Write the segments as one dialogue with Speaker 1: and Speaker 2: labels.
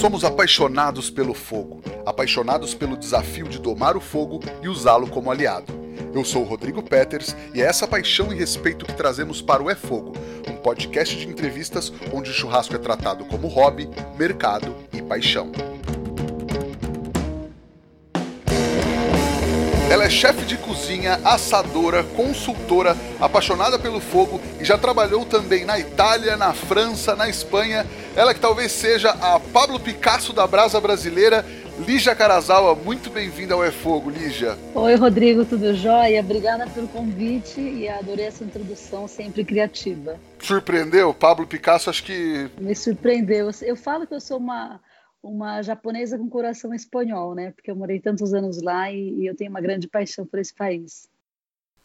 Speaker 1: Somos apaixonados pelo fogo, apaixonados pelo desafio de domar o fogo e usá-lo como aliado. Eu sou o Rodrigo Peters e é essa paixão e respeito que trazemos para o É Fogo, um podcast de entrevistas onde o churrasco é tratado como hobby, mercado e paixão. Ela é chefe de cozinha, assadora, consultora, apaixonada pelo fogo e já trabalhou também na Itália, na França, na Espanha. Ela que talvez seja a Pablo Picasso da brasa brasileira. Lígia Carazawa, muito bem-vinda ao É Fogo, Lígia.
Speaker 2: Oi, Rodrigo, tudo jóia? Obrigada pelo convite e adorei essa introdução sempre criativa.
Speaker 1: Surpreendeu? Pablo Picasso, acho que.
Speaker 2: Me surpreendeu. Eu falo que eu sou uma uma japonesa com coração espanhol, né? Porque eu morei tantos anos lá e, e, eu tenho uma grande paixão por esse país.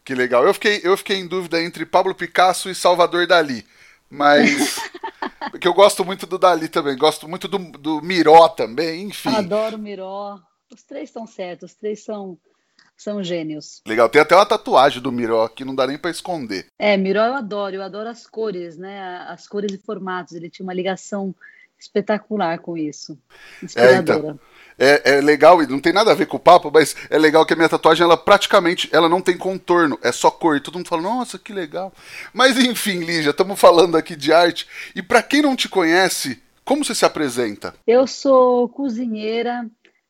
Speaker 1: Que legal. Eu fiquei, eu fiquei em dúvida entre Pablo Picasso e Salvador Dali. Mas. porque eu gosto muito do Dali também. Gosto muito do, do Miró também, enfim.
Speaker 2: Adoro Miró. Os três estão certos, os três são, são gênios.
Speaker 1: Legal, tem até uma tatuagem do Miró que não dá nem para esconder.
Speaker 2: É, Miró eu adoro, eu adoro as cores, né? As cores e formatos. Ele tinha uma ligação espetacular com isso. Inspiradora.
Speaker 1: É, então, é, é, legal, e não tem nada a ver com o papo, mas é legal que a minha tatuagem, ela praticamente, ela não tem contorno, é só cor. E todo mundo fala, nossa, que legal. Mas enfim, Lígia, estamos falando aqui de arte. E para quem não te conhece, como você se apresenta?
Speaker 2: Eu sou cozinheira,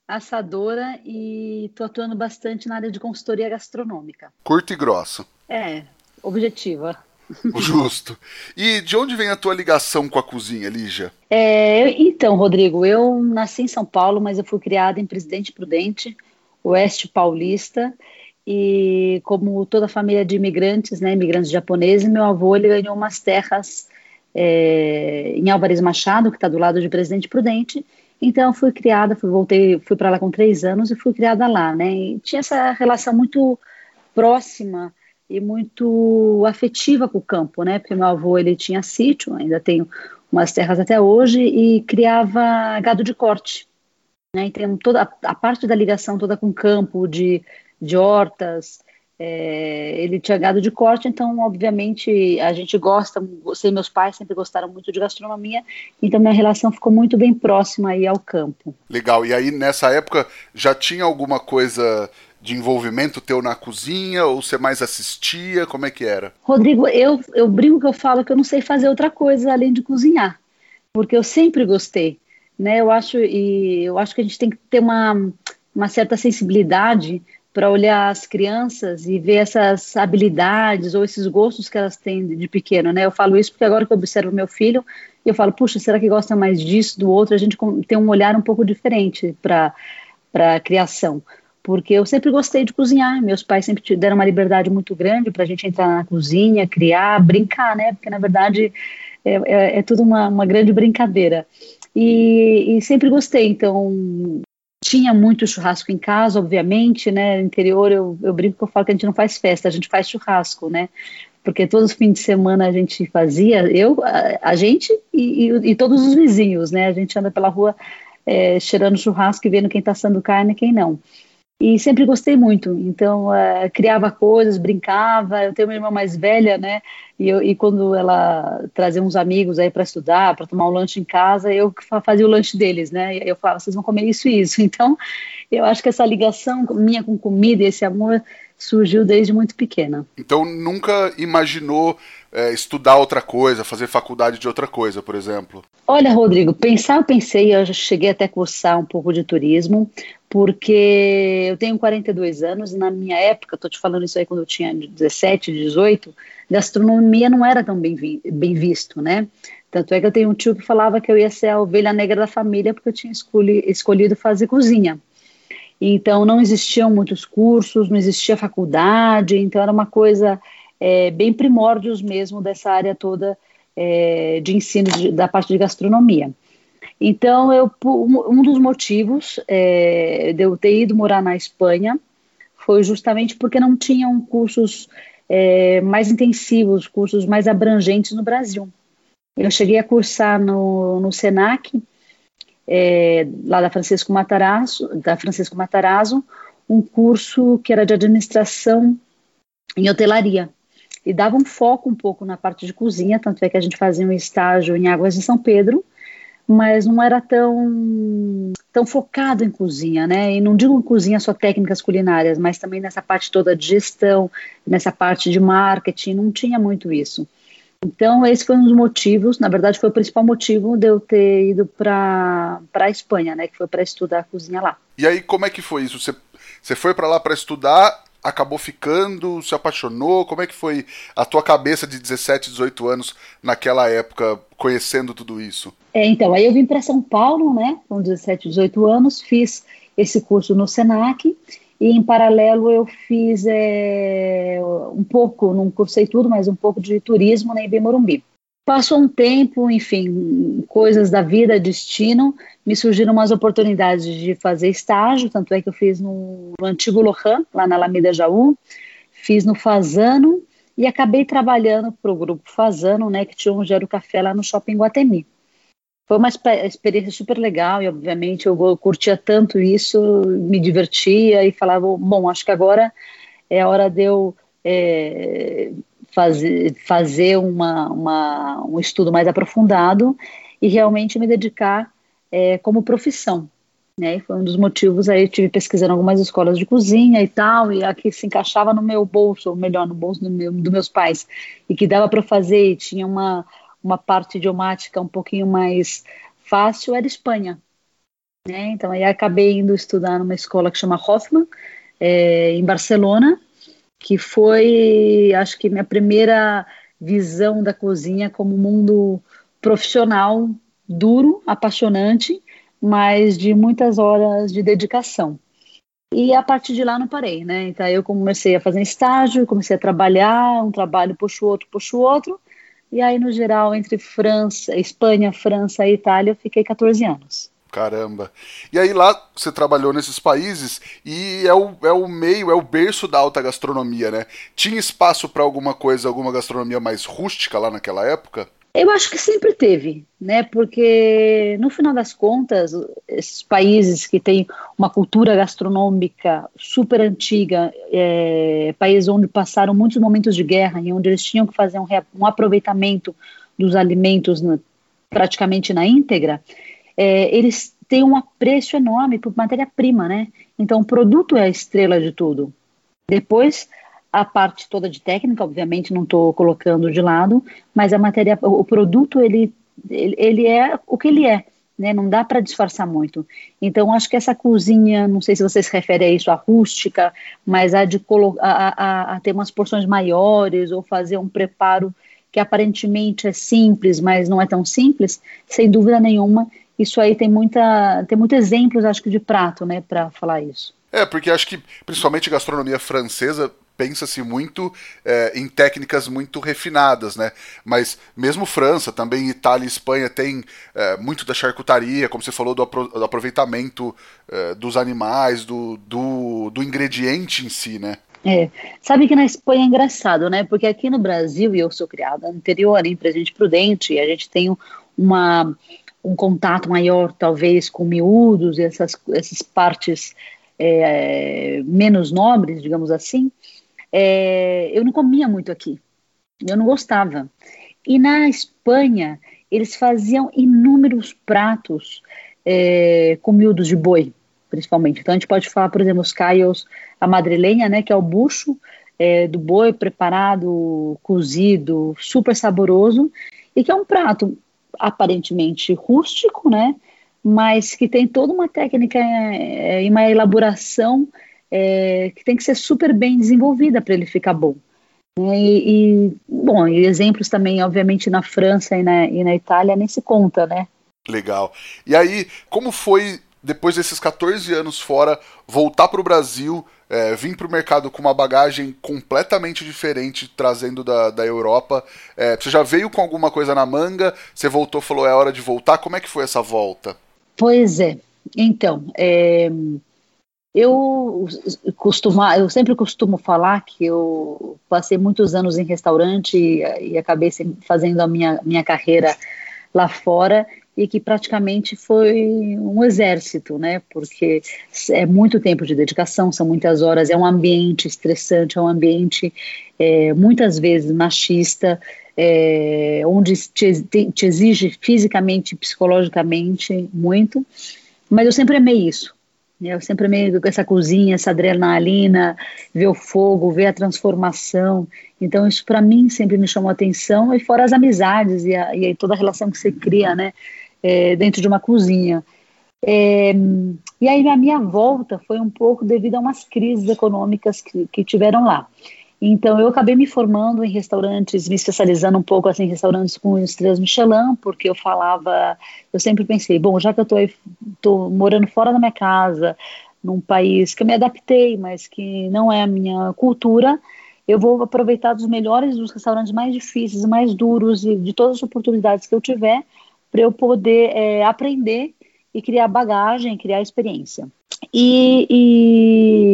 Speaker 2: assadora e estou atuando bastante na área de consultoria gastronômica.
Speaker 1: Curto e grosso.
Speaker 2: É, objetiva.
Speaker 1: Justo. E de onde vem a tua ligação com a cozinha, Lígia?
Speaker 2: É, então, Rodrigo, eu nasci em São Paulo, mas eu fui criada em Presidente Prudente, oeste paulista, e como toda família de imigrantes, né, imigrantes japoneses, meu avô ele ganhou umas terras é, em Álvares Machado, que está do lado de Presidente Prudente, então fui criada, fui, voltei, fui para lá com três anos e fui criada lá, né, e tinha essa relação muito próxima e muito afetiva com o campo, né? Porque meu avô ele tinha sítio, ainda tenho umas terras até hoje e criava gado de corte, né? Então toda a, a parte da ligação toda com o campo, de, de hortas, é, ele tinha gado de corte, então obviamente a gente gosta, você e meus pais sempre gostaram muito de gastronomia, então minha relação ficou muito bem próxima aí ao campo.
Speaker 1: Legal. E aí nessa época já tinha alguma coisa de envolvimento teu na cozinha ou você mais assistia? Como é que era?
Speaker 2: Rodrigo, eu, eu brinco que eu falo que eu não sei fazer outra coisa além de cozinhar, porque eu sempre gostei, né? Eu acho e eu acho que a gente tem que ter uma, uma certa sensibilidade para olhar as crianças e ver essas habilidades ou esses gostos que elas têm de pequeno, né? Eu falo isso porque agora que eu observo meu filho, eu falo, puxa, será que gosta mais disso, do outro? A gente tem um olhar um pouco diferente para a criação porque eu sempre gostei de cozinhar. Meus pais sempre deram uma liberdade muito grande para a gente entrar na cozinha, criar, brincar, né? Porque na verdade é, é, é tudo uma, uma, grande brincadeira. E, e, sempre gostei, então tinha muito churrasco em casa, obviamente, né? No interior eu, eu brinco que eu falo que a gente não faz festa, a gente faz churrasco, né? Porque todos os fins de semana a gente fazia, eu, a, a gente e, e, e, todos os vizinhos, né? A gente anda pela rua é, cheirando churrasco e vendo quem está assando carne e quem não e sempre gostei muito. Então, uh, criava coisas, brincava. Eu tenho uma irmã mais velha, né? E, eu, e quando ela trazia uns amigos aí para estudar, para tomar um lanche em casa, eu fazia o lanche deles, né? E eu falava, vocês vão comer isso e isso. Então, eu acho que essa ligação minha com comida, esse amor, surgiu desde muito pequena.
Speaker 1: Então, nunca imaginou é, estudar outra coisa, fazer faculdade de outra coisa, por exemplo?
Speaker 2: Olha, Rodrigo, pensar eu pensei, eu cheguei até a cursar um pouco de turismo, porque eu tenho 42 anos e na minha época, estou te falando isso aí quando eu tinha 17, 18, gastronomia não era tão bem, vi bem visto, né? Tanto é que eu tenho um tio que falava que eu ia ser a ovelha negra da família porque eu tinha escolhi escolhido fazer cozinha. Então não existiam muitos cursos, não existia faculdade, então era uma coisa é, bem primórdios mesmo dessa área toda é, de ensino de, da parte de gastronomia. Então, eu, um dos motivos é, de eu ter ido morar na Espanha foi justamente porque não tinham cursos é, mais intensivos, cursos mais abrangentes no Brasil. Eu cheguei a cursar no, no Senac, é, lá da Francisco Matarazzo, da Francisco Matarazzo, um curso que era de administração em hotelaria e dava um foco um pouco na parte de cozinha, tanto é que a gente fazia um estágio em Águas de São Pedro, mas não era tão tão focado em cozinha, né? E não digo em cozinha só técnicas culinárias, mas também nessa parte toda de gestão, nessa parte de marketing, não tinha muito isso. Então, esse foi um dos motivos, na verdade, foi o principal motivo de eu ter ido para a Espanha, né? Que foi para estudar a cozinha lá.
Speaker 1: E aí, como é que foi isso? Você, você foi para lá para estudar acabou ficando, se apaixonou? Como é que foi a tua cabeça de 17, 18 anos naquela época, conhecendo tudo isso?
Speaker 2: É, então, aí eu vim para São Paulo, né, com 17, 18 anos, fiz esse curso no SENAC e em paralelo eu fiz é, um pouco, não cursei tudo, mas um pouco de turismo na Morumbi. Passou um tempo, enfim, coisas da vida, destino, me surgiram umas oportunidades de fazer estágio, tanto é que eu fiz no, antigo Lohan, lá na Alameda Jaú, fiz no Fazano e acabei trabalhando para o grupo Fazano, né, que tinha um Gero Café lá no Shopping Guatemi. Foi uma experiência super legal e, obviamente, eu curtia tanto isso, me divertia e falava, bom, acho que agora é a hora de eu é, fazer, fazer uma, uma, um estudo mais aprofundado e realmente me dedicar é, como profissão. Né? E foi um dos motivos aí, tive pesquisando algumas escolas de cozinha e tal, e aqui se encaixava no meu bolso, ou melhor, no bolso do meu, dos meus pais, e que dava para fazer, e tinha uma, uma parte idiomática um pouquinho mais fácil, era Espanha. Né? Então aí acabei indo estudar numa escola que chama Hoffman, é, em Barcelona, que foi, acho que, minha primeira visão da cozinha como mundo profissional duro, apaixonante, mas de muitas horas de dedicação. E a partir de lá não parei, né? Então eu comecei a fazer estágio, comecei a trabalhar, um trabalho puxa o outro, puxa o outro, e aí no geral entre França, Espanha, França e Itália eu fiquei 14 anos.
Speaker 1: Caramba. E aí lá você trabalhou nesses países e é o, é o meio, é o berço da alta gastronomia, né? Tinha espaço para alguma coisa, alguma gastronomia mais rústica lá naquela época?
Speaker 2: Eu acho que sempre teve, né? Porque no final das contas, esses países que têm uma cultura gastronômica super antiga, é, países onde passaram muitos momentos de guerra e onde eles tinham que fazer um, um aproveitamento dos alimentos na, praticamente na íntegra, é, eles têm um apreço enorme por matéria-prima, né? Então, o produto é a estrela de tudo. Depois, a parte toda de técnica, obviamente, não estou colocando de lado, mas a matéria, o produto, ele, ele, é o que ele é. Né, não dá para disfarçar muito. Então, acho que essa cozinha, não sei se vocês se referem a isso, a rústica, mas a de a, a, a ter umas porções maiores ou fazer um preparo que aparentemente é simples, mas não é tão simples, sem dúvida nenhuma, isso aí tem muita tem muitos exemplos acho que de prato né para falar isso
Speaker 1: é porque acho que principalmente gastronomia francesa pensa-se muito é, em técnicas muito refinadas, né? Mas mesmo França, também Itália e Espanha tem é, muito da charcutaria, como você falou, do, apro do aproveitamento é, dos animais, do, do, do, ingrediente em si, né?
Speaker 2: É, sabe que na Espanha é engraçado, né? Porque aqui no Brasil, e eu sou criada no interior, em Presidente Prudente, e a gente tem uma um contato maior, talvez, com miúdos e essas, essas partes é, menos nobres, digamos assim, é, eu não comia muito aqui. Eu não gostava. E na Espanha, eles faziam inúmeros pratos é, com miúdos de boi, principalmente. Então, a gente pode falar, por exemplo, os caios, a madrilenha, né, que é o bucho é, do boi preparado, cozido, super saboroso, e que é um prato aparentemente rústico, né? Mas que tem toda uma técnica é, e uma elaboração é, que tem que ser super bem desenvolvida para ele ficar bom. E, e, bom, e exemplos também, obviamente, na França e na, e na Itália nem se conta, né?
Speaker 1: Legal. E aí, como foi depois desses 14 anos fora, voltar para o Brasil, é, vir para o mercado com uma bagagem completamente diferente, trazendo da, da Europa. É, você já veio com alguma coisa na manga? Você voltou, falou é hora de voltar. Como é que foi essa volta?
Speaker 2: Pois é. Então, é, eu costuma, eu sempre costumo falar que eu passei muitos anos em restaurante e, e acabei fazendo a minha, minha carreira lá fora e que praticamente foi um exército, né? Porque é muito tempo de dedicação, são muitas horas, é um ambiente estressante, é um ambiente é, muitas vezes machista, é, onde te, te, exige fisicamente, psicologicamente muito, mas eu sempre amei isso. Né? Eu sempre amei essa cozinha, essa adrenalina, ver o fogo, ver a transformação. Então isso para mim sempre me chamou atenção e fora as amizades e, a, e toda a relação que você cria, né, é, dentro de uma cozinha. É, e aí a minha volta foi um pouco devido a umas crises econômicas que, que tiveram lá. Então eu acabei me formando em restaurantes, me especializando um pouco assim em restaurantes com estrelas Michelin, porque eu falava, eu sempre pensei, bom, já que eu tô, tô morando fora da minha casa, num país que eu me adaptei, mas que não é a minha cultura, eu vou aproveitar dos melhores dos restaurantes mais difíceis, mais duros e de todas as oportunidades que eu tiver para eu poder é, aprender e criar bagagem, criar experiência. E,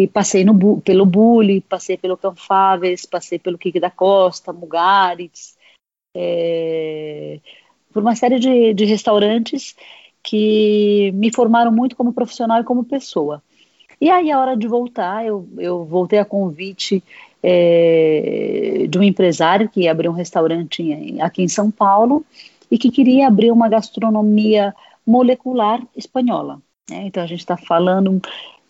Speaker 2: e passei no, pelo Bully, passei pelo Canfáveis, passei pelo Kiki da Costa, Mugares, é, por uma série de, de restaurantes que me formaram muito como profissional e como pessoa. E aí, a hora de voltar, eu, eu voltei a convite é, de um empresário que abriu um restaurante aqui em São Paulo e que queria abrir uma gastronomia molecular espanhola. Né? Então a gente está falando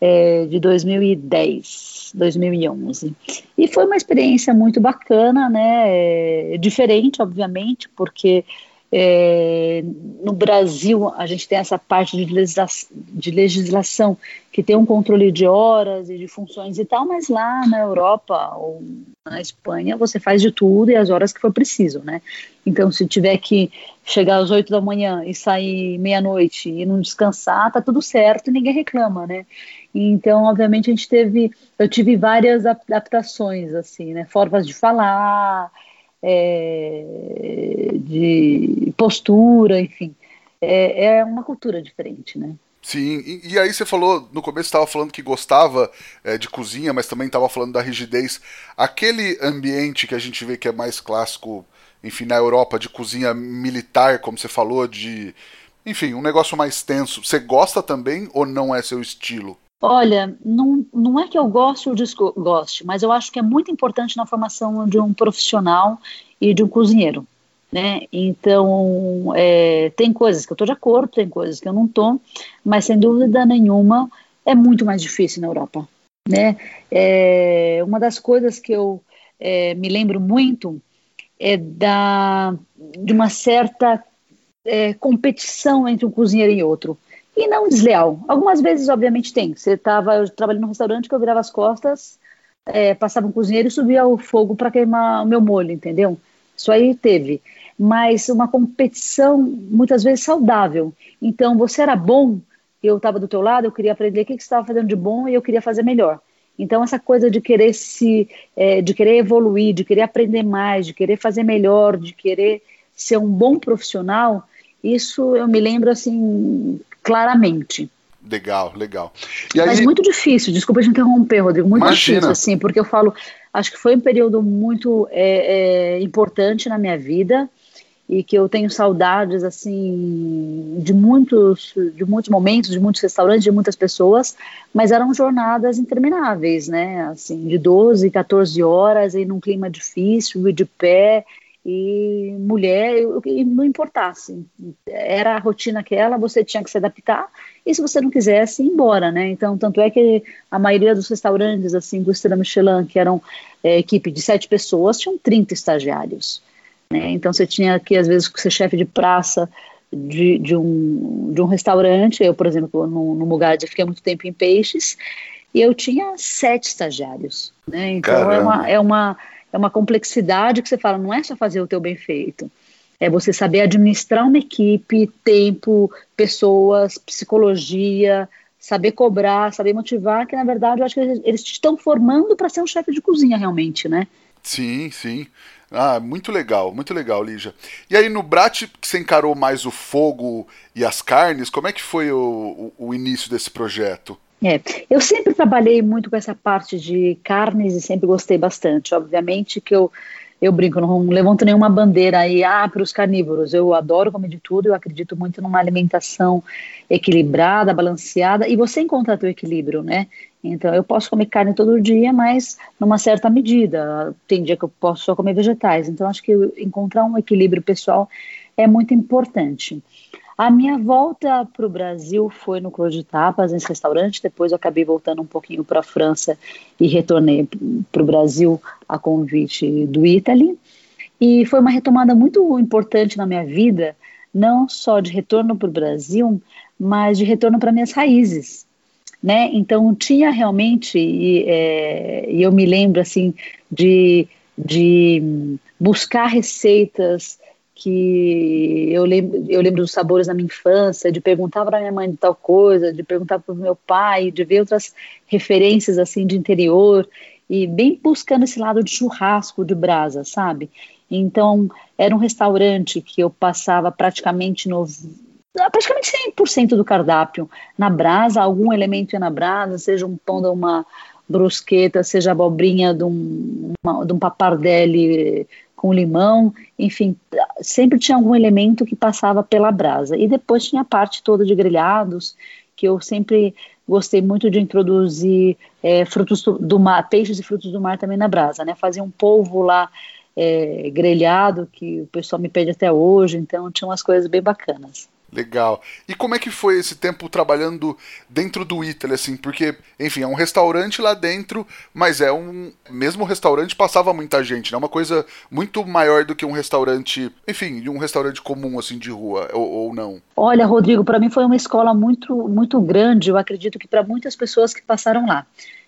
Speaker 2: é, de 2010, 2011. E foi uma experiência muito bacana, né? É, diferente, obviamente, porque é, no Brasil, a gente tem essa parte de legislação, de legislação, que tem um controle de horas e de funções e tal, mas lá na Europa ou na Espanha você faz de tudo e as horas que for preciso, né? Então, se tiver que chegar às oito da manhã e sair meia-noite e não descansar, tá tudo certo ninguém reclama, né? Então, obviamente, a gente teve, eu tive várias adaptações, assim, né? Formas de falar, é, de postura, enfim. É, é, uma cultura diferente, né?
Speaker 1: Sim, e, e aí você falou, no começo estava falando que gostava é, de cozinha, mas também estava falando da rigidez. Aquele ambiente que a gente vê que é mais clássico, enfim, na Europa, de cozinha militar, como você falou, de. Enfim, um negócio mais tenso. Você gosta também ou não é seu estilo?
Speaker 2: Olha, não, não é que eu goste ou desgoste, mas eu acho que é muito importante na formação de um profissional e de um cozinheiro. Né? Então, é, tem coisas que eu estou de acordo, tem coisas que eu não estou, mas sem dúvida nenhuma é muito mais difícil na Europa. Né? É, uma das coisas que eu é, me lembro muito é da, de uma certa é, competição entre um cozinheiro e outro e não desleal. Algumas vezes, obviamente, tem. Você estava, eu trabalhei num restaurante que eu virava as costas, é, passava um cozinheiro e subia o fogo para queimar o meu molho, entendeu? Isso aí teve. Mas uma competição muitas vezes saudável. Então, você era bom, eu estava do teu lado, eu queria aprender o que, que você estava fazendo de bom e eu queria fazer melhor. Então, essa coisa de querer se, é, de querer evoluir, de querer aprender mais, de querer fazer melhor, de querer ser um bom profissional, isso eu me lembro assim claramente.
Speaker 1: Legal, legal.
Speaker 2: Aí... Mas muito difícil, desculpa te interromper, Rodrigo, muito Imagina. difícil, assim, porque eu falo, acho que foi um período muito é, é, importante na minha vida e que eu tenho saudades, assim, de muitos, de muitos momentos, de muitos restaurantes, de muitas pessoas, mas eram jornadas intermináveis, né, assim, de 12, 14 horas e num clima difícil, de pé, e mulher, e não importasse. Era a rotina aquela, você tinha que se adaptar, e se você não quisesse, ir embora, né? Então, tanto é que a maioria dos restaurantes, assim, do Estrela Michelin, que eram é, equipe de sete pessoas, tinham 30 estagiários. Né? Então, você tinha que, às vezes, ser chefe de praça de, de, um, de um restaurante. Eu, por exemplo, no, no Mugardi, fiquei muito tempo em peixes, e eu tinha sete estagiários. Né? Então, é uma, é uma é uma complexidade que você fala, não é só fazer o teu bem feito. É você saber administrar uma equipe, tempo, pessoas, psicologia, saber cobrar, saber motivar, que na verdade eu acho que eles, te estão formando para ser um chefe de cozinha realmente, né?
Speaker 1: Sim, sim. Ah, muito legal, muito legal, Lígia. E aí no Brat, que você encarou mais o fogo e as carnes, como é que foi o, o, o início desse projeto?
Speaker 2: É, eu sempre trabalhei muito com essa parte de carnes e sempre gostei bastante. Obviamente que eu eu brinco, não levanto nenhuma bandeira aí, ah, para os carnívoros. Eu adoro comer de tudo, eu acredito muito numa alimentação equilibrada, balanceada, e você encontra teu equilíbrio, né? Então, eu posso comer carne todo dia, mas numa certa medida. Tem dia que eu posso só comer vegetais. Então, acho que encontrar um equilíbrio pessoal é muito importante. A minha volta para o Brasil foi no Clos de Tapas, nesse restaurante. Depois eu acabei voltando um pouquinho para a França e retornei para o Brasil a convite do Italy. E foi uma retomada muito importante na minha vida, não só de retorno para o Brasil, mas de retorno para minhas raízes. Né? Então tinha realmente, e, é, eu me lembro assim de, de buscar receitas que eu lembro, eu lembro dos sabores na minha infância, de perguntar para minha mãe de tal coisa, de perguntar para o meu pai, de ver outras referências assim de interior e bem buscando esse lado de churrasco, de brasa, sabe? Então, era um restaurante que eu passava praticamente no praticamente 100% do cardápio na brasa, algum elemento ia na brasa, seja um pão de uma brusqueta, seja abobrinha de um, uma, de um papardelle com limão, enfim, sempre tinha algum elemento que passava pela brasa. E depois tinha a parte toda de grelhados, que eu sempre gostei muito de introduzir é, frutos do, mar, peixes e frutos do mar também na brasa, né? Fazia um polvo lá é, grelhado, que o pessoal me pede até hoje, então tinha umas coisas bem bacanas.
Speaker 1: Legal. E como é que foi esse tempo trabalhando dentro do Italy, assim? Porque, enfim, é um restaurante lá dentro, mas é um. Mesmo restaurante passava muita gente, né? Uma coisa muito maior do que um restaurante, enfim, um restaurante comum, assim, de rua, ou, ou não.
Speaker 2: Olha, Rodrigo, para mim foi uma escola muito, muito grande, eu acredito que para muitas pessoas que passaram lá.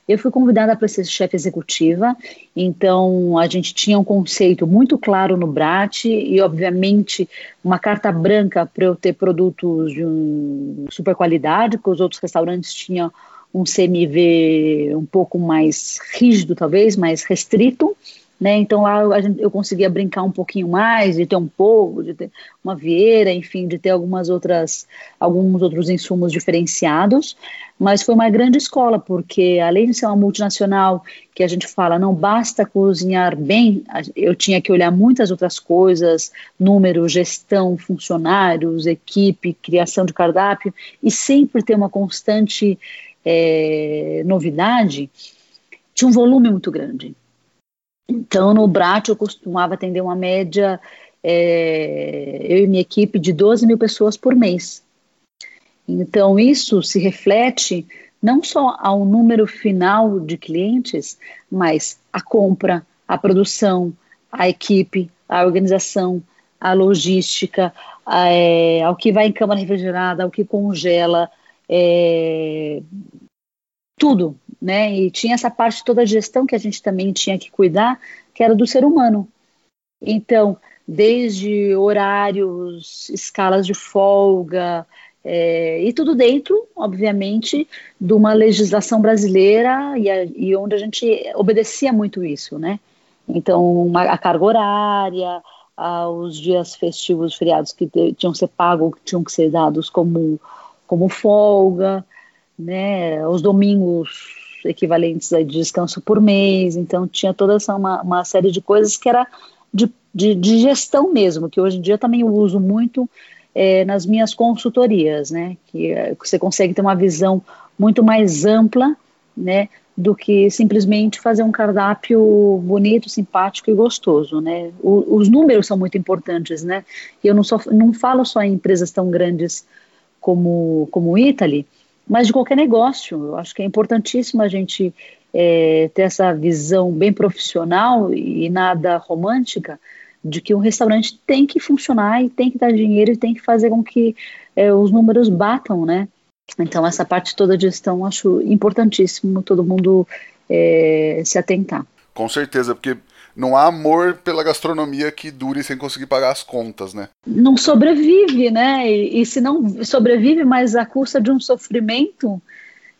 Speaker 2: Eu fui convidada para ser chefe executiva, então a gente tinha um conceito muito claro no BRAT e, obviamente, uma carta branca para eu ter produtos de um super qualidade, porque os outros restaurantes tinham um CMV um pouco mais rígido, talvez, mais restrito. Né? Então lá gente, eu conseguia brincar um pouquinho mais, de ter um polvo, de ter uma vieira, enfim, de ter algumas outras, alguns outros insumos diferenciados. Mas foi uma grande escola, porque além de ser uma multinacional, que a gente fala, não basta cozinhar bem, eu tinha que olhar muitas outras coisas, número, gestão, funcionários, equipe, criação de cardápio, e sempre ter uma constante é, novidade, tinha um volume muito grande. Então, no Brat, eu costumava atender uma média, é, eu e minha equipe, de 12 mil pessoas por mês. Então, isso se reflete não só ao número final de clientes, mas a compra, a produção, a equipe, a organização, a logística, a, é, ao que vai em câmara refrigerada, ao que congela, é, tudo, né? E tinha essa parte toda de gestão que a gente também tinha que cuidar, que era do ser humano. Então, desde horários, escalas de folga, é, e tudo dentro, obviamente, de uma legislação brasileira e, a, e onde a gente obedecia muito isso, né? Então, uma, a carga horária, os dias festivos, feriados que tinham que ser pagos, que tinham que ser dados como, como folga, né? Os domingos equivalentes a descanso por mês, então tinha toda essa uma, uma série de coisas que era de, de, de, gestão mesmo, que hoje em dia também eu uso muito é, nas minhas consultorias, né, que é, você consegue ter uma visão muito mais ampla, né, do que simplesmente fazer um cardápio bonito, simpático e gostoso, né? O, os números são muito importantes, né? Eu não, só, não falo só em empresas tão grandes como como Italy, mas de qualquer negócio. Eu acho que é importantíssimo a gente é, ter essa visão bem profissional e nada romântica de que um restaurante tem que funcionar e tem que dar dinheiro e tem que fazer com que é, os números batam, né? Então essa parte toda de gestão acho importantíssimo todo mundo é, se atentar.
Speaker 1: Com certeza, porque não há amor pela gastronomia que dure sem conseguir pagar as contas, né?
Speaker 2: Não sobrevive, né? E, e se não sobrevive, mas à custa de um sofrimento,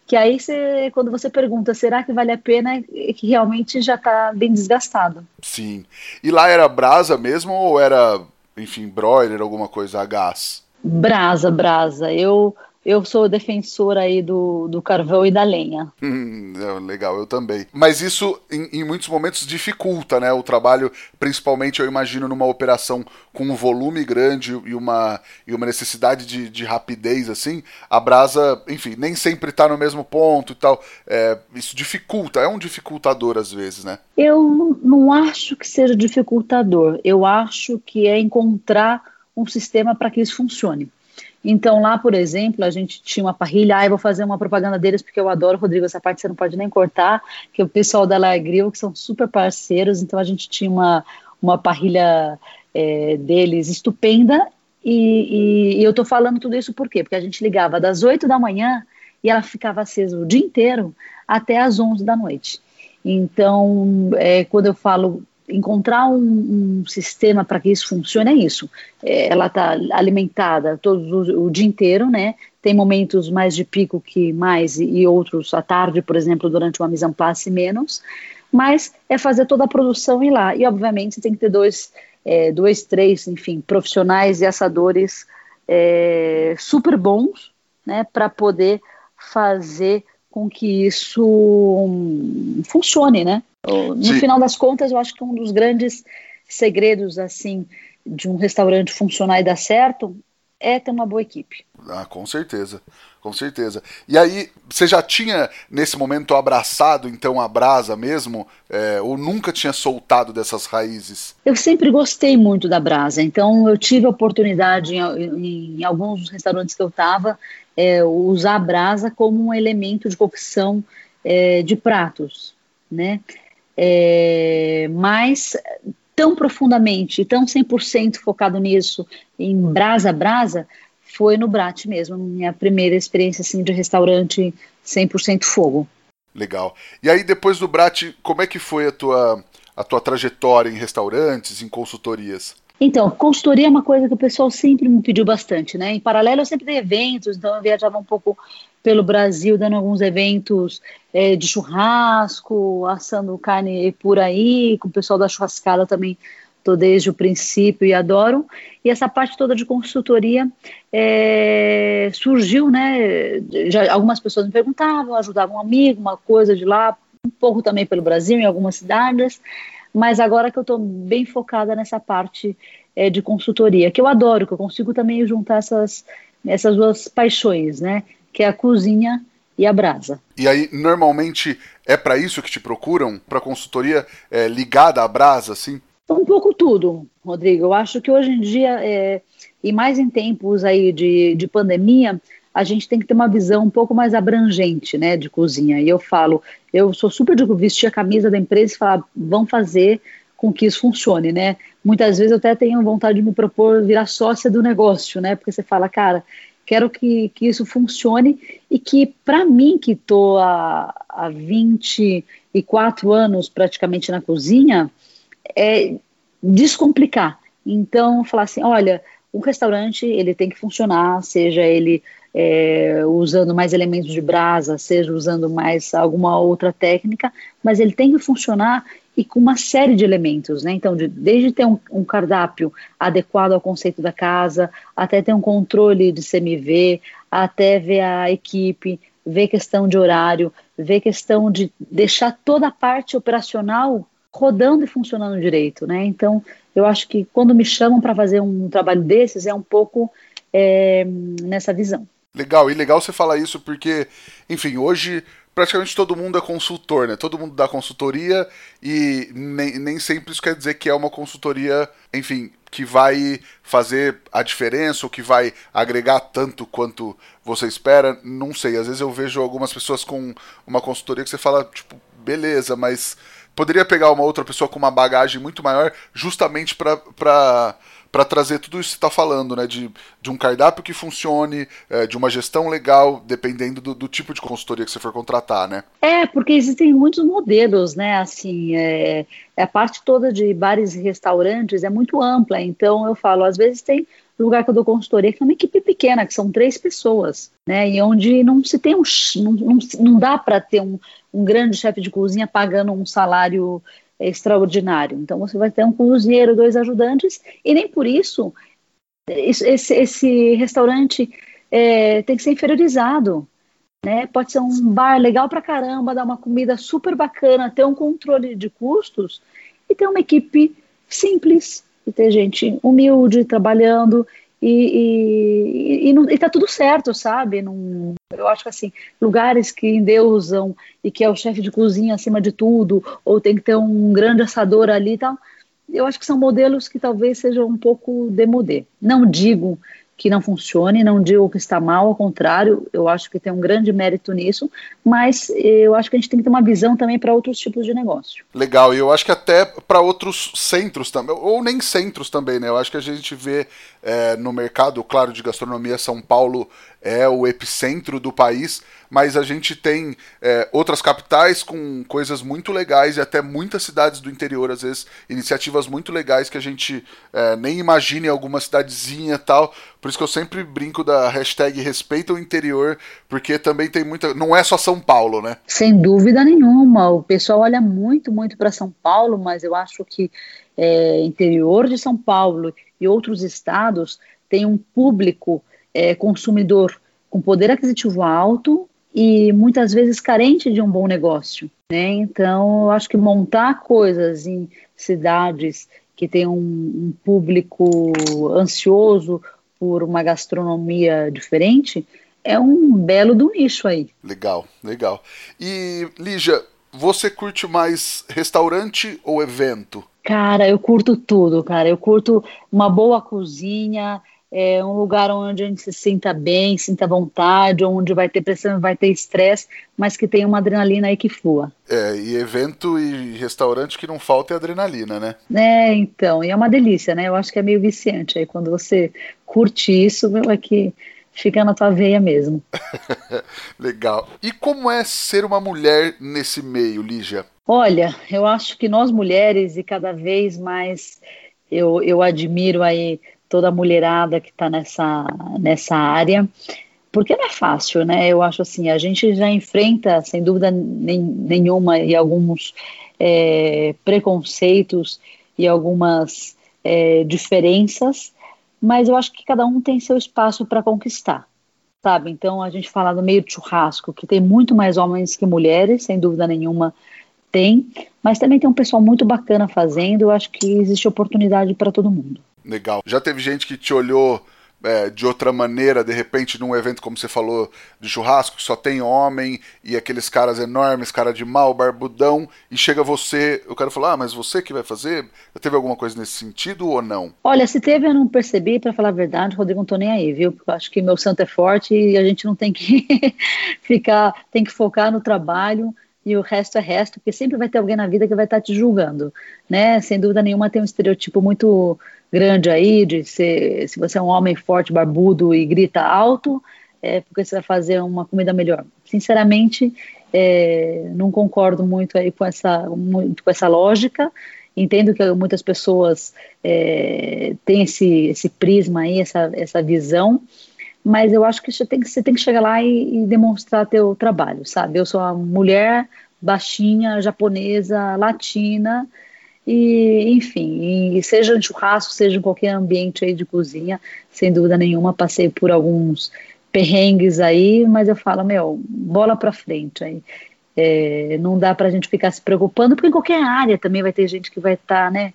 Speaker 2: que aí você, quando você pergunta, será que vale a pena, é que realmente já está bem desgastado.
Speaker 1: Sim. E lá era brasa mesmo ou era, enfim, broiler, alguma coisa a gás?
Speaker 2: Brasa, brasa. Eu eu sou defensora aí do, do carvão e da lenha.
Speaker 1: Hum, é, legal, eu também. Mas isso, em, em, muitos momentos, dificulta, né? O trabalho, principalmente, eu imagino, numa operação com um volume grande e uma, e uma necessidade de, de rapidez, assim, a brasa, enfim, nem sempre está no mesmo ponto e tal. É, isso dificulta, é um dificultador às vezes, né?
Speaker 2: Eu não acho que seja dificultador. Eu acho que é encontrar um sistema para que isso funcione. Então, lá, por exemplo, a gente tinha uma parrilha. Ah, eu vou fazer uma propaganda deles porque eu adoro, Rodrigo. Essa parte você não pode nem cortar, que é o pessoal da Lagril, que são super parceiros. Então, a gente tinha uma, uma parrilha é, deles estupenda. E, e, e eu tô falando tudo isso por quê? Porque a gente ligava das 8 da manhã e ela ficava acesa o dia inteiro até as 11 da noite. Então, é, quando eu falo encontrar um, um sistema para que isso funcione é isso. É, ela está alimentada todo o, o, dia inteiro, né? Tem momentos mais de pico que mais e, e outros à tarde, por exemplo, durante uma mise en place menos. Mas é fazer toda a produção e lá. E obviamente tem que ter dois, é, dois, três, enfim, profissionais e assadores é, super bons, né? Para poder fazer com que isso um, funcione, né? No Sim. final das contas, eu acho que um dos grandes segredos assim de um restaurante funcionar e dar certo é ter uma boa equipe.
Speaker 1: Ah, com certeza, com certeza. E aí, você já tinha nesse momento abraçado então a brasa mesmo, é, ou nunca tinha soltado dessas raízes?
Speaker 2: Eu sempre gostei muito da brasa, então eu tive a oportunidade em, em, em alguns restaurantes que eu estava é, usar a brasa como um elemento de cocção é, de pratos, né? É, mas tão profundamente, tão 100% focado nisso, em brasa brasa, foi no Brat mesmo, minha primeira experiência assim de restaurante 100% fogo.
Speaker 1: Legal. E aí depois do Brat, como é que foi a tua a tua trajetória em restaurantes, em consultorias?
Speaker 2: Então, consultoria é uma coisa que o pessoal sempre me pediu bastante, né? Em paralelo, eu sempre dei eventos, então eu viajava um pouco pelo Brasil, dando alguns eventos é, de churrasco, assando carne por aí, com o pessoal da churrascada também estou desde o princípio e adoro. E essa parte toda de consultoria é, surgiu, né? Já, algumas pessoas me perguntavam, ajudavam um amigo, uma coisa de lá, um pouco também pelo Brasil, em algumas cidades mas agora que eu estou bem focada nessa parte é, de consultoria, que eu adoro, que eu consigo também juntar essas, essas duas paixões, né? Que é a cozinha e a brasa.
Speaker 1: E aí, normalmente, é para isso que te procuram? Para consultoria é, ligada à brasa, assim?
Speaker 2: Um pouco tudo, Rodrigo. Eu acho que hoje em dia, é, e mais em tempos aí de, de pandemia, a gente tem que ter uma visão um pouco mais abrangente, né, de cozinha. E eu falo, eu sou super de vestir a camisa da empresa e falar, vamos fazer com que isso funcione, né? Muitas vezes eu até tenho vontade de me propor virar sócia do negócio, né? Porque você fala, cara, quero que, que isso funcione e que para mim que estou há, há 24 anos praticamente na cozinha, é descomplicar. Então, falar assim, olha, um restaurante ele tem que funcionar, seja ele é, usando mais elementos de brasa, seja usando mais alguma outra técnica, mas ele tem que funcionar e com uma série de elementos, né? Então, de, desde ter um, um, cardápio adequado ao conceito da casa, até ter um controle de CMV, até ver a equipe, ver questão de horário, ver questão de deixar toda a parte operacional rodando e funcionando direito, né? Então, eu acho que quando me chamam para fazer um trabalho desses é um pouco é, nessa visão.
Speaker 1: Legal, e legal você falar isso porque, enfim, hoje praticamente todo mundo é consultor, né? Todo mundo dá consultoria e nem, nem sempre isso quer dizer que é uma consultoria, enfim, que vai fazer a diferença ou que vai agregar tanto quanto você espera. Não sei, às vezes eu vejo algumas pessoas com uma consultoria que você fala, tipo, beleza, mas poderia pegar uma outra pessoa com uma bagagem muito maior justamente para para trazer tudo isso que está falando, né? De, de um cardápio que funcione, é, de uma gestão legal, dependendo do, do, tipo de consultoria que você for contratar, né?
Speaker 2: É, porque existem muitos modelos, né? Assim, é, é a parte toda de bares e restaurantes é muito ampla, então eu falo, às vezes tem lugar que eu dou consultoria que é uma equipe pequena, que são três pessoas, né? E onde não se tem um. não, não, não dá para ter um, um grande chefe de cozinha pagando um salário extraordinário. Então você vai ter um cozinheiro, dois ajudantes, e nem por isso esse, esse restaurante é, tem que ser inferiorizado. Né? Pode ser um bar legal pra caramba, dar uma comida super bacana, ter um controle de custos e ter uma equipe simples, e ter gente humilde trabalhando e, e, e, não, e tá tudo certo, sabe? Eu acho que assim, lugares que endeusam e que é o chefe de cozinha acima de tudo, ou tem que ter um grande assador ali e tal, eu acho que são modelos que talvez sejam um pouco demodê. Não digo que não funcione, não digo que está mal, ao contrário, eu acho que tem um grande mérito nisso, mas eu acho que a gente tem que ter uma visão também para outros tipos de negócio.
Speaker 1: Legal, e eu acho que até para outros centros também, ou nem centros também, né? Eu acho que a gente vê é, no mercado, claro, de gastronomia, São Paulo é o epicentro do país, mas a gente tem é, outras capitais com coisas muito legais e até muitas cidades do interior, às vezes, iniciativas muito legais que a gente é, nem imagina em alguma cidadezinha e tal. Por isso que eu sempre brinco da hashtag respeita o interior, porque também tem muita. Não é só São Paulo, né?
Speaker 2: Sem dúvida nenhuma. O pessoal olha muito, muito para São Paulo, mas eu acho que é, interior de São Paulo e outros estados tem um público é, consumidor com poder aquisitivo alto e muitas vezes carente de um bom negócio. Né? Então, eu acho que montar coisas em cidades que tem um, um público ansioso por uma gastronomia diferente é um belo do nicho aí.
Speaker 1: Legal, legal. E, Lígia, você curte mais restaurante ou evento?
Speaker 2: Cara, eu curto tudo, cara. Eu curto uma boa cozinha, é um lugar onde a gente se sinta bem, sinta vontade, onde vai ter pressão, vai ter estresse, mas que tenha uma adrenalina aí que flua.
Speaker 1: É, e evento e restaurante que não falta é adrenalina, né?
Speaker 2: É, então, e é uma delícia, né? Eu acho que é meio viciante aí quando você curte isso, é que fica na tua veia mesmo.
Speaker 1: Legal. E como é ser uma mulher nesse meio, Lígia?
Speaker 2: Olha, eu acho que nós mulheres e cada vez mais eu, eu admiro aí toda a mulherada que está nessa, nessa área, porque não é fácil, né? Eu acho assim, a gente já enfrenta, sem dúvida nem, nenhuma, e alguns é, preconceitos e algumas é, diferenças, mas eu acho que cada um tem seu espaço para conquistar, sabe? Então a gente fala no meio de churrasco, que tem muito mais homens que mulheres, sem dúvida nenhuma tem, mas também tem um pessoal muito bacana fazendo, eu acho que existe oportunidade para todo mundo.
Speaker 1: Legal. Já teve gente que te olhou é, de outra maneira, de repente, num evento, como você falou, de churrasco, que só tem homem e aqueles caras enormes, cara de mal, barbudão, e chega você, eu quero falar, ah, mas você que vai fazer? Teve alguma coisa nesse sentido ou não?
Speaker 2: Olha, se teve, eu não percebi, para falar a verdade, Rodrigo, não tô nem aí, viu? Porque eu acho que meu santo é forte e a gente não tem que ficar, tem que focar no trabalho e o resto é resto, porque sempre vai ter alguém na vida que vai estar tá te julgando, né? Sem dúvida nenhuma tem um estereotipo muito grande aí, de ser, se você é um homem forte, barbudo e grita alto, é porque você vai fazer uma comida melhor. Sinceramente, é, não concordo muito aí com essa, muito com essa lógica. Entendo que muitas pessoas é, têm esse, esse prisma aí, essa, essa visão, mas eu acho que você tem que, você tem que chegar lá e, e demonstrar teu trabalho, sabe? Eu sou uma mulher baixinha, japonesa, latina, e, enfim, e seja em churrasco, seja em qualquer ambiente aí de cozinha, sem dúvida nenhuma, passei por alguns perrengues aí, mas eu falo, meu, bola para frente aí. É, não dá para a gente ficar se preocupando, porque em qualquer área também vai ter gente que vai estar, tá, né,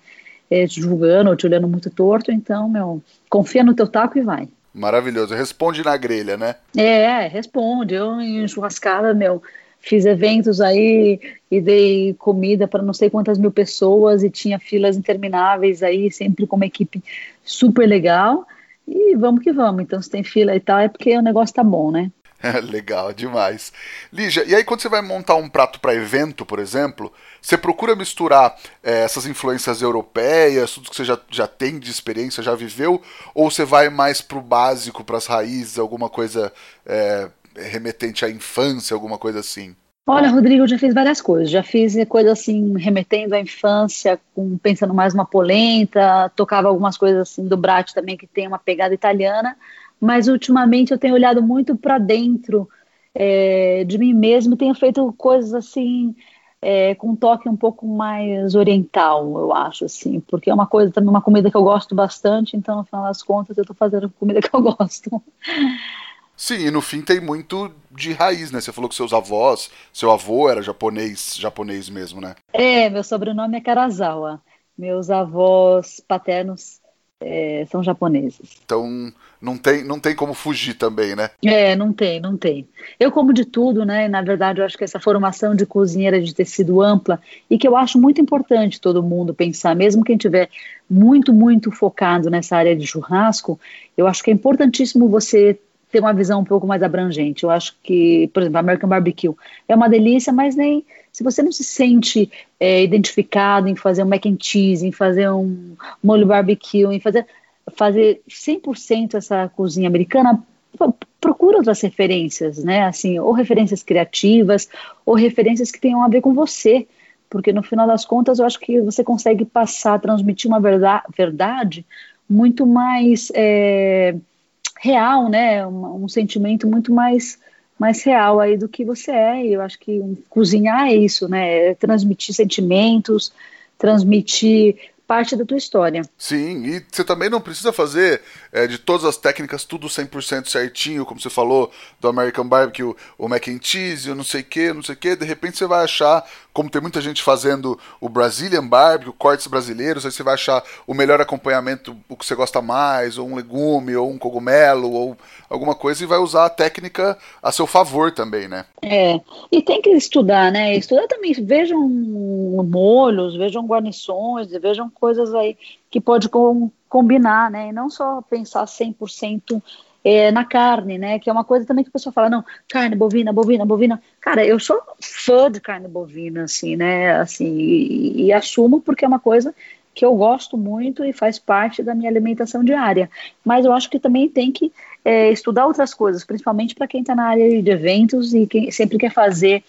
Speaker 2: é, te julgando ou te olhando muito torto, então, meu, confia no teu taco e vai.
Speaker 1: Maravilhoso. Responde na grelha, né?
Speaker 2: É, responde. Eu em churrascada, meu, fiz eventos aí e dei comida para não sei quantas mil pessoas e tinha filas intermináveis aí, sempre com uma equipe super legal. E vamos que vamos. Então, se tem fila e tal, é porque o negócio tá bom, né?
Speaker 1: Legal, demais. Lígia, e aí quando você vai montar um prato para evento, por exemplo, você procura misturar é, essas influências europeias, tudo que você já, já tem de experiência, já viveu, ou você vai mais pro básico, para as raízes, alguma coisa é, remetente à infância, alguma coisa assim?
Speaker 2: Olha, Rodrigo, eu já fiz várias coisas. Já fiz coisas assim, remetendo à infância, com, pensando mais uma polenta, tocava algumas coisas assim do Brat também, que tem uma pegada italiana, mas ultimamente eu tenho olhado muito para dentro é, de mim mesmo, tenho feito coisas assim, é, com um toque um pouco mais oriental, eu acho, assim, porque é uma coisa também, uma comida que eu gosto bastante, então, no final das contas, eu estou fazendo comida que eu gosto.
Speaker 1: Sim, e no fim tem muito de raiz, né? Você falou que seus avós, seu avô era japonês, japonês mesmo, né?
Speaker 2: É, meu sobrenome é Karazawa. Meus avós paternos é, são japoneses.
Speaker 1: Então não tem, não tem como fugir também, né?
Speaker 2: É, não tem, não tem. Eu como de tudo, né? Na verdade, eu acho que essa formação de cozinheira de ter sido ampla e que eu acho muito importante todo mundo pensar, mesmo quem tiver muito, muito focado nessa área de churrasco, eu acho que é importantíssimo você ter uma visão um pouco mais abrangente. Eu acho que, por exemplo, American Barbecue é uma delícia, mas nem se você não se sente é, identificado em fazer um mac and cheese, em fazer um molho barbecue, em fazer fazer 100% essa cozinha americana, procura outras referências, né? Assim, ou referências criativas, ou referências que tenham a ver com você, porque no final das contas eu acho que você consegue passar, transmitir uma verdade, muito mais é, real, né? Um, um, sentimento muito mais mais real aí do que você é. E eu acho que cozinhar é isso, né? É transmitir sentimentos, transmitir parte da tua história.
Speaker 1: Sim, e você também não precisa fazer é, de todas as técnicas tudo 100% certinho, como você falou, do American Barbecue, o mac and cheese, o não sei o que, não sei o que, de repente você vai achar, como tem muita gente fazendo o Brazilian Barbecue, cortes brasileiros, aí você vai achar o melhor acompanhamento, o que você gosta mais, ou um legume, ou um cogumelo, ou alguma coisa, e vai usar a técnica a seu favor também, né?
Speaker 2: É, e tem que estudar, né? Estudar também, vejam molhos, vejam guarnições, vejam coisas aí que pode com, combinar, né? E não só pensar 100% é, na carne, né? Que é uma coisa também que a pessoa fala, não, carne bovina, bovina, bovina. Cara, eu sou fã de carne bovina, assim, né? Assim, e, e assumo porque é uma coisa que eu gosto muito e faz parte da minha alimentação diária. Mas eu acho que também tem que é, estudar outras coisas, principalmente para quem está na área de eventos e quem sempre quer fazer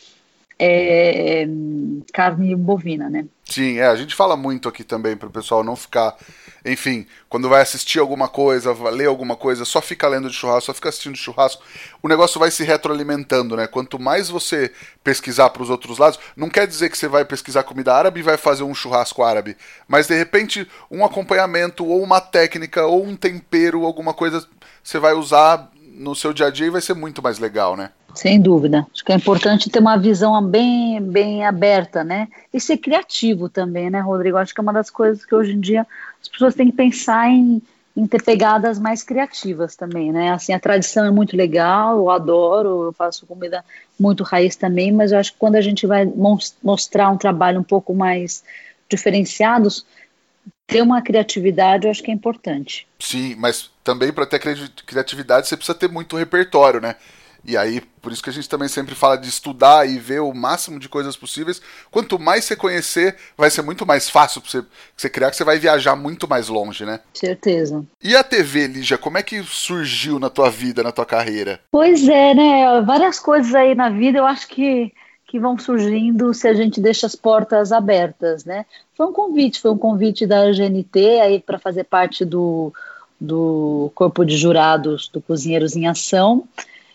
Speaker 2: é, carne bovina, né?
Speaker 1: Sim, é, a gente fala muito aqui também para o pessoal não ficar, enfim, quando vai assistir alguma coisa, ler alguma coisa, só fica lendo de churrasco, só fica assistindo de churrasco, o negócio vai se retroalimentando, né? Quanto mais você pesquisar para os outros lados, não quer dizer que você vai pesquisar comida árabe e vai fazer um churrasco árabe, mas de repente um acompanhamento ou uma técnica ou um tempero, alguma coisa você vai usar no seu dia a dia e vai ser muito mais legal, né?
Speaker 2: Sem dúvida. Acho que é importante ter uma visão bem, bem aberta, né? E ser criativo também, né, Rodrigo? Acho que é uma das coisas que hoje em dia as pessoas têm que pensar em, em ter pegadas mais criativas também, né? Assim, a tradição é muito legal, eu adoro, eu faço comida muito raiz também, mas eu acho que quando a gente vai mostrar um trabalho um pouco mais diferenciados, ter uma criatividade eu acho que é importante.
Speaker 1: Sim, mas também para ter criatividade você precisa ter muito repertório, né? E aí, por isso que a gente também sempre fala de estudar e ver o máximo de coisas possíveis. Quanto mais você conhecer, vai ser muito mais fácil para você, você criar, que você vai viajar muito mais longe, né?
Speaker 2: Certeza.
Speaker 1: E a TV, Lígia, como é que surgiu na tua vida, na tua carreira?
Speaker 2: Pois é, né? Várias coisas aí na vida, eu acho que que vão surgindo se a gente deixa as portas abertas, né? Foi um convite, foi um convite da GNT aí para fazer parte do, do corpo de jurados do Cozinheiros em Ação.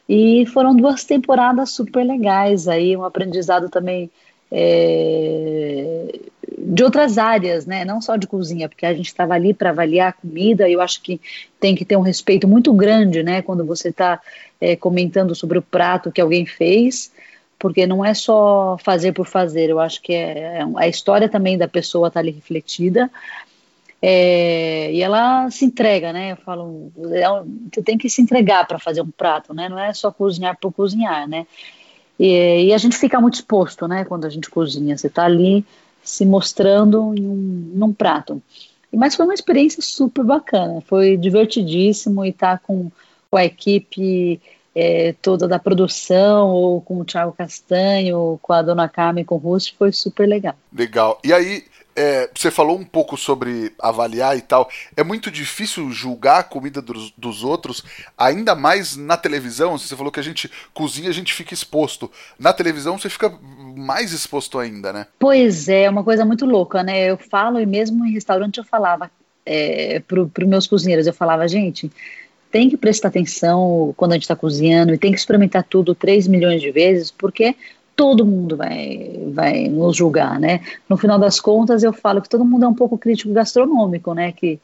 Speaker 2: E foram duas temporadas super legais aí, um aprendizado também é, de outras áreas, né? Não só de cozinha, porque a gente estava ali para avaliar a comida. E eu acho que tem que ter um respeito muito grande, né? Quando você está é, comentando sobre o prato que alguém fez, porque não é só fazer por fazer. Eu acho que é, é a história também da pessoa está ali refletida. É, e ela se entrega, né? Eu falo, é você tem que se entregar para fazer um prato, né? Não é só cozinhar por cozinhar, né? E, e, a gente fica muito exposto, né? Quando a gente cozinha, você está ali se mostrando em um, num prato. Mas foi uma experiência super bacana, foi divertidíssimo e tá com, com a equipe é, toda da produção, ou com o Thiago Castanho, com a Dona Carmen, com o Russo, foi super legal.
Speaker 1: Legal. E aí, é, você falou um pouco sobre avaliar e tal. É muito difícil julgar a comida dos, dos, outros, ainda mais na televisão. Você falou que a gente cozinha, a gente fica exposto. Na televisão você fica mais exposto ainda, né?
Speaker 2: Pois é, é uma coisa muito louca, né? Eu falo, e mesmo em restaurante eu falava é, para os meus cozinheiros, eu falava, gente, tem que prestar atenção quando a gente está cozinhando e tem que experimentar tudo 3 milhões de vezes, porque todo mundo vai, vai nos julgar, né? No final das contas, eu falo que todo mundo é um pouco crítico gastronômico, né? Que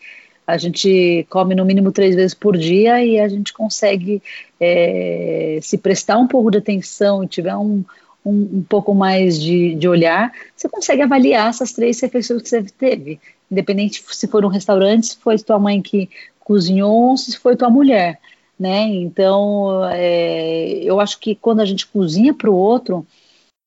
Speaker 2: A gente come no mínimo três vezes por dia e a gente consegue é, se prestar um pouco de atenção e tiver um, um, um pouco mais de, de olhar, você consegue avaliar essas três refeições que você teve, independente se for um restaurante, se foi tua mãe que cozinhou ou se foi tua mulher, né? Então, é, eu acho que quando a gente cozinha para o outro,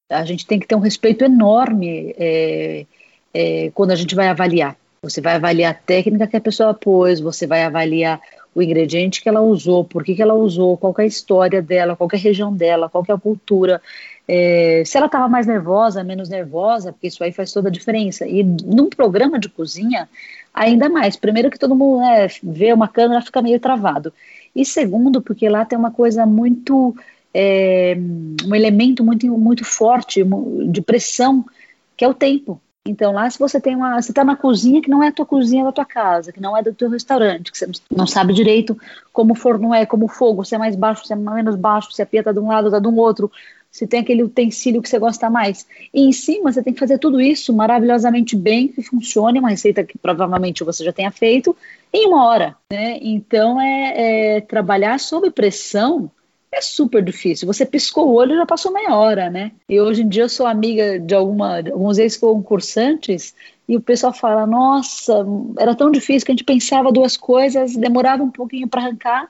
Speaker 2: a gente tem que ter um respeito enorme é, é, quando a gente vai avaliar. Você vai avaliar a técnica que a pessoa pôs, você vai avaliar o ingrediente que ela usou, por que, que ela usou, qual é a história dela, qual é a região dela, qual é a cultura. É, se ela estava mais nervosa, menos nervosa, porque isso aí faz toda a diferença. E num programa de cozinha, ainda mais. Primeiro que todo mundo né, vê uma câmera, fica meio travado. E segundo, porque lá tem uma coisa muito. É, um elemento muito, muito forte de pressão, que é o tempo. Então lá se você tem uma, você está na cozinha que não é a tua cozinha da tua casa, que não é do teu restaurante, que você não sabe direito como o forno é, como o fogo, se é mais baixo, se é menos baixo, se a pia está de um lado, está do outro, se tem aquele utensílio que você gosta mais. E em cima você tem que fazer tudo isso maravilhosamente bem, que funcione, uma receita que provavelmente você já tenha feito, em uma hora. Né? Então é, é trabalhar sob pressão é super difícil. Você piscou o olho e já passou meia hora, né? E hoje em dia eu sou amiga de, alguma, de alguns ex-concursantes e o pessoal fala: nossa, era tão difícil que a gente pensava duas coisas, demorava um pouquinho para arrancar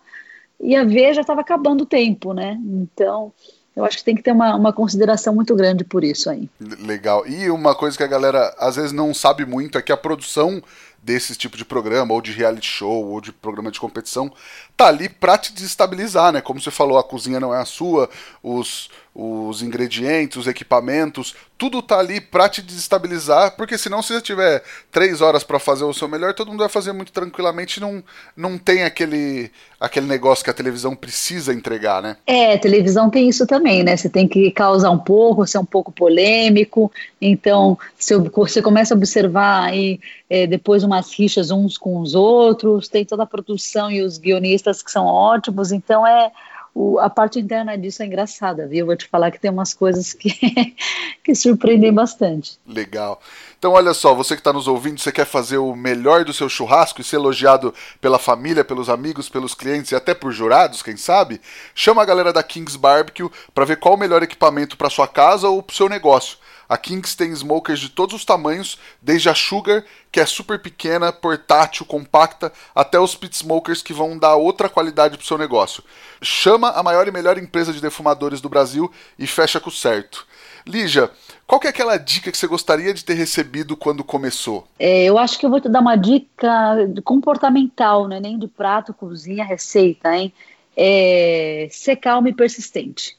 Speaker 2: e a ver já estava acabando o tempo, né? Então. Eu acho que tem que ter uma, uma consideração muito grande por isso aí.
Speaker 1: Legal. E uma coisa que a galera às vezes não sabe muito é que a produção desse tipo de programa, ou de reality show, ou de programa de competição, tá ali para te desestabilizar, né? Como você falou, a cozinha não é a sua, os, os ingredientes, os equipamentos, tudo tá ali para te desestabilizar, porque senão se você tiver três horas para fazer o seu melhor, todo mundo vai fazer muito tranquilamente, não não tem aquele aquele negócio que a televisão precisa entregar, né?
Speaker 2: É, a televisão tem isso também, né? Você tem que causar um pouco, ser um pouco polêmico, então se você começa a observar aí é, depois umas rixas uns com os outros, tem toda a produção e os guionistas que são ótimos, então é o, a parte interna disso é engraçada, viu? Vou te falar que tem umas coisas que, que surpreendem bastante.
Speaker 1: Legal. Então, olha só, você que está nos ouvindo, você quer fazer o melhor do seu churrasco e ser elogiado pela família, pelos amigos, pelos clientes e até por jurados, quem sabe? Chama a galera da Kings Barbecue para ver qual o melhor equipamento para sua casa ou para o seu negócio. A Kings tem smokers de todos os tamanhos, desde a Sugar, que é super pequena, portátil, compacta, até os pit smokers que vão dar outra qualidade para o seu negócio. Chama a maior e melhor empresa de defumadores do Brasil e fecha com o certo. Lígia, qual é aquela dica que você gostaria de ter recebido quando começou?
Speaker 2: É, eu acho que eu vou te dar uma dica comportamental, né? nem de prato, cozinha, receita, hein? É, ser calmo e persistente.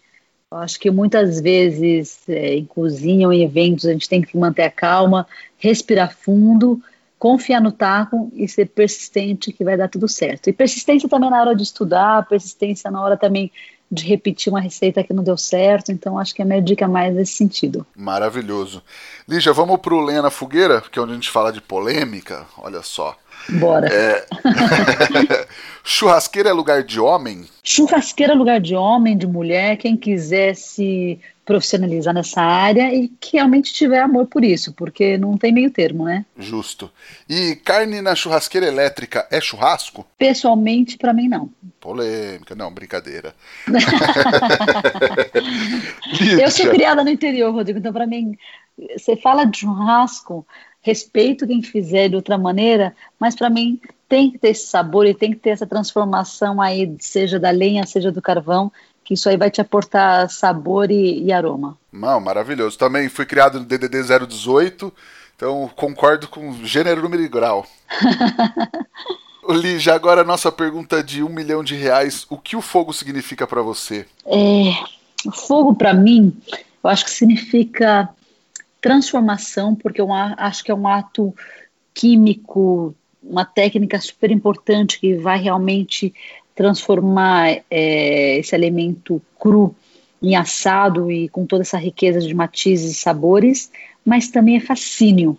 Speaker 2: Acho que muitas vezes é, em cozinha ou em eventos a gente tem que manter a calma, respirar fundo, confiar no taco e ser persistente que vai dar tudo certo. E persistência também na hora de estudar, persistência na hora também de repetir uma receita que não deu certo. Então acho que é a minha dica mais nesse sentido.
Speaker 1: Maravilhoso. Lígia, vamos pro Lenha na Fogueira, que é onde a gente fala de polêmica. Olha só.
Speaker 2: Bora. É...
Speaker 1: Churrasqueira é lugar de homem?
Speaker 2: Churrasqueira é lugar de homem, de mulher, quem quiser se profissionalizar nessa área e que realmente tiver amor por isso, porque não tem meio termo, né?
Speaker 1: Justo. E carne na churrasqueira elétrica é churrasco?
Speaker 2: Pessoalmente, para mim, não.
Speaker 1: Polêmica, não, brincadeira.
Speaker 2: Eu sou criada no interior, Rodrigo, então para mim, você fala de churrasco, respeito quem fizer de outra maneira, mas para mim tem que ter esse sabor e tem que ter essa transformação aí, seja da lenha, seja do carvão, que isso aí vai te aportar sabor e, e aroma.
Speaker 1: Não, maravilhoso. Também fui criado no DDD 018, então concordo com gênero, número e grau. Lígia, agora a nossa pergunta de um milhão de reais. O que o fogo significa para você?
Speaker 2: É, o fogo, para mim, eu acho que significa transformação, porque eu acho que é um ato químico, uma técnica super importante que vai realmente transformar é, esse alimento cru em assado e com toda essa riqueza de matizes e sabores, mas também é fascínio.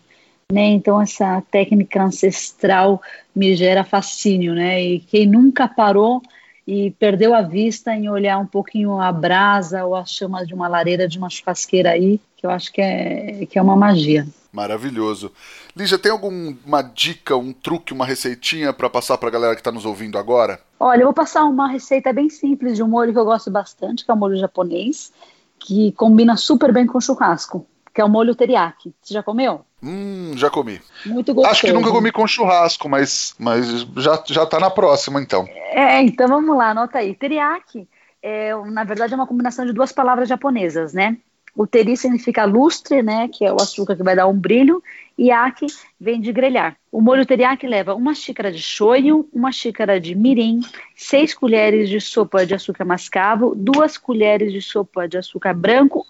Speaker 2: Né? Então essa técnica ancestral me gera fascínio, né? E quem nunca parou e perdeu a vista em olhar um pouquinho a brasa ou a chama de uma lareira de uma churrasqueira aí, que eu acho que é, que é uma magia.
Speaker 1: Maravilhoso. Lígia, tem alguma dica, um truque, uma receitinha para passar para a galera que está nos ouvindo agora?
Speaker 2: Olha, eu vou passar uma receita bem simples de um molho que eu gosto bastante, que é o molho japonês, que combina super bem com churrasco, que é o molho teriyaki. Você já comeu?
Speaker 1: Hum, já comi.
Speaker 2: Muito gostoso.
Speaker 1: Acho que nunca comi com churrasco, mas, mas já, já tá na próxima, então.
Speaker 2: É, então vamos lá, anota aí. Teriyaki, é, na verdade, é uma combinação de duas palavras japonesas, né? O teri significa lustre, né, que é o açúcar que vai dar um brilho, e aki vem de grelhar. O molho teriyaki leva uma xícara de shoyu, uma xícara de mirim, seis colheres de sopa de açúcar mascavo, duas colheres de sopa de açúcar branco,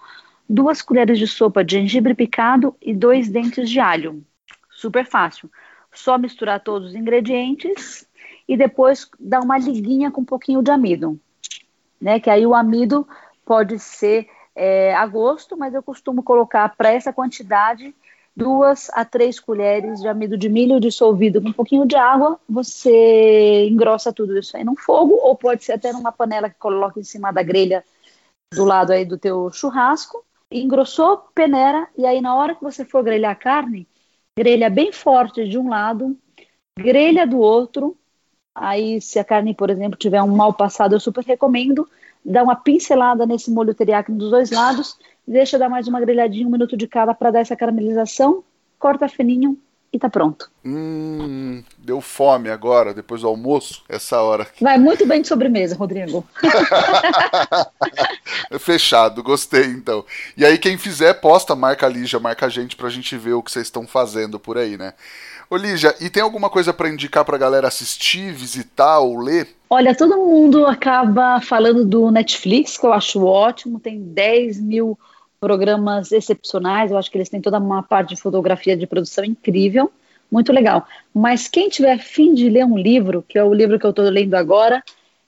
Speaker 2: duas colheres de sopa de gengibre picado e dois dentes de alho. Super fácil. Só misturar todos os ingredientes e depois dar uma liguinha com um pouquinho de amido, né? Que aí o amido pode ser é, a gosto, mas eu costumo colocar para essa quantidade duas a três colheres de amido de milho dissolvido com um pouquinho de água. Você engrossa tudo isso aí no fogo, ou pode ser até numa panela que coloca em cima da grelha do lado aí do teu churrasco. Engrossou, peneira, e aí na hora que você for grelhar a carne, grelha bem forte de um lado, grelha do outro. Aí, se a carne, por exemplo, tiver um mal passado, eu super recomendo dá uma pincelada nesse molho teriyaki dos dois lados, deixa dar mais uma grelhadinha, um minuto de cada para dar essa caramelização, corta fininho e tá pronto.
Speaker 1: Hum, deu fome agora, depois do almoço, essa hora.
Speaker 2: Vai muito bem de sobremesa, Rodrigo.
Speaker 1: Fechado, gostei então. E aí quem fizer, posta, marca a Lígia, marca a gente pra gente ver o que vocês estão fazendo por aí, né? Ô Lígia, e tem alguma coisa para indicar pra galera assistir, visitar ou ler?
Speaker 2: Olha, todo mundo acaba falando do Netflix, que eu acho ótimo, tem 10 mil programas excepcionais, eu acho que eles têm toda uma parte de fotografia de produção incrível, muito legal. Mas quem tiver fim de ler um livro, que é o livro que eu estou lendo agora,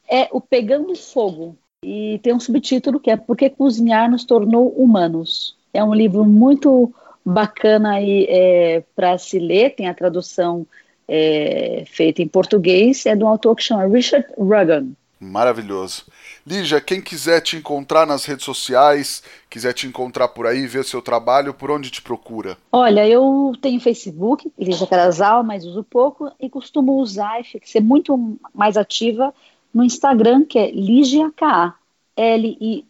Speaker 2: é O Pegando Fogo. E tem um subtítulo que é Por que Cozinhar nos Tornou Humanos. É um livro muito bacana aí é, para se ler, tem a tradução é, feita em português, é de um autor que chama Richard Ruggin.
Speaker 1: Maravilhoso. Lígia, quem quiser te encontrar nas redes sociais, quiser te encontrar por aí, ver seu trabalho, por onde te procura?
Speaker 2: Olha, eu tenho Facebook, Lígia Carasal, mas uso pouco, e costumo usar e ser muito mais ativa no Instagram, que é Lígia K.A. L-I-G-I-A-K-A.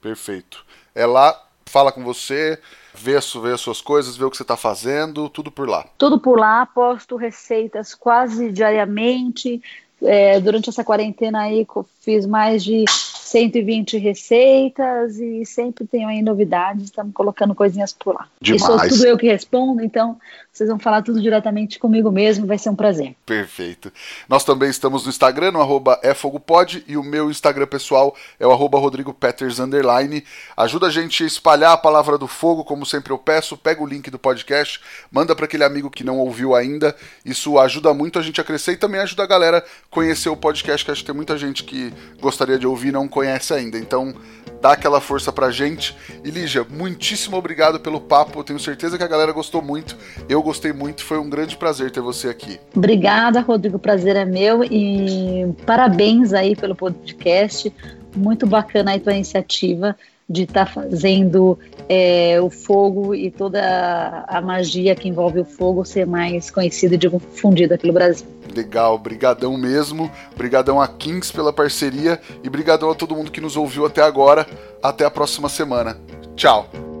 Speaker 1: Perfeito. É lá, fala com você, vê, vê as suas coisas, vê o que você está fazendo, tudo por lá.
Speaker 2: Tudo por lá, posto receitas quase diariamente. É, durante essa quarentena aí, fiz mais de 120 receitas e sempre tenho aí novidades, estamos colocando coisinhas por lá.
Speaker 1: Demais.
Speaker 2: E sou tudo eu que respondo, então vocês vão falar tudo diretamente comigo mesmo, vai ser um prazer.
Speaker 1: Perfeito. Nós também estamos no Instagram, no arroba efogopod, e o meu Instagram pessoal é o arroba rodrigopeters, underline. Ajuda a gente a espalhar a palavra do fogo, como sempre eu peço, pega o link do podcast, manda para aquele amigo que não ouviu ainda, isso ajuda muito a gente a crescer e também ajuda a galera a conhecer o podcast, que acho que tem muita gente que gostaria de ouvir e não conhece ainda. Então, dá aquela força pra gente. E Lígia, muitíssimo obrigado pelo papo. Eu tenho certeza que a galera gostou muito. Eu gostei muito. Foi um grande prazer ter você aqui.
Speaker 2: Obrigada, Rodrigo. O prazer é meu. E parabéns aí pelo podcast. Muito bacana aí tua iniciativa de estar tá fazendo é, o fogo e toda a magia que envolve o fogo ser mais conhecida e difundida aqui no Brasil.
Speaker 1: Legal, brigadão mesmo. Brigadão a Kings pela parceria e brigadão a todo mundo que nos ouviu até agora. Até a próxima semana. Tchau.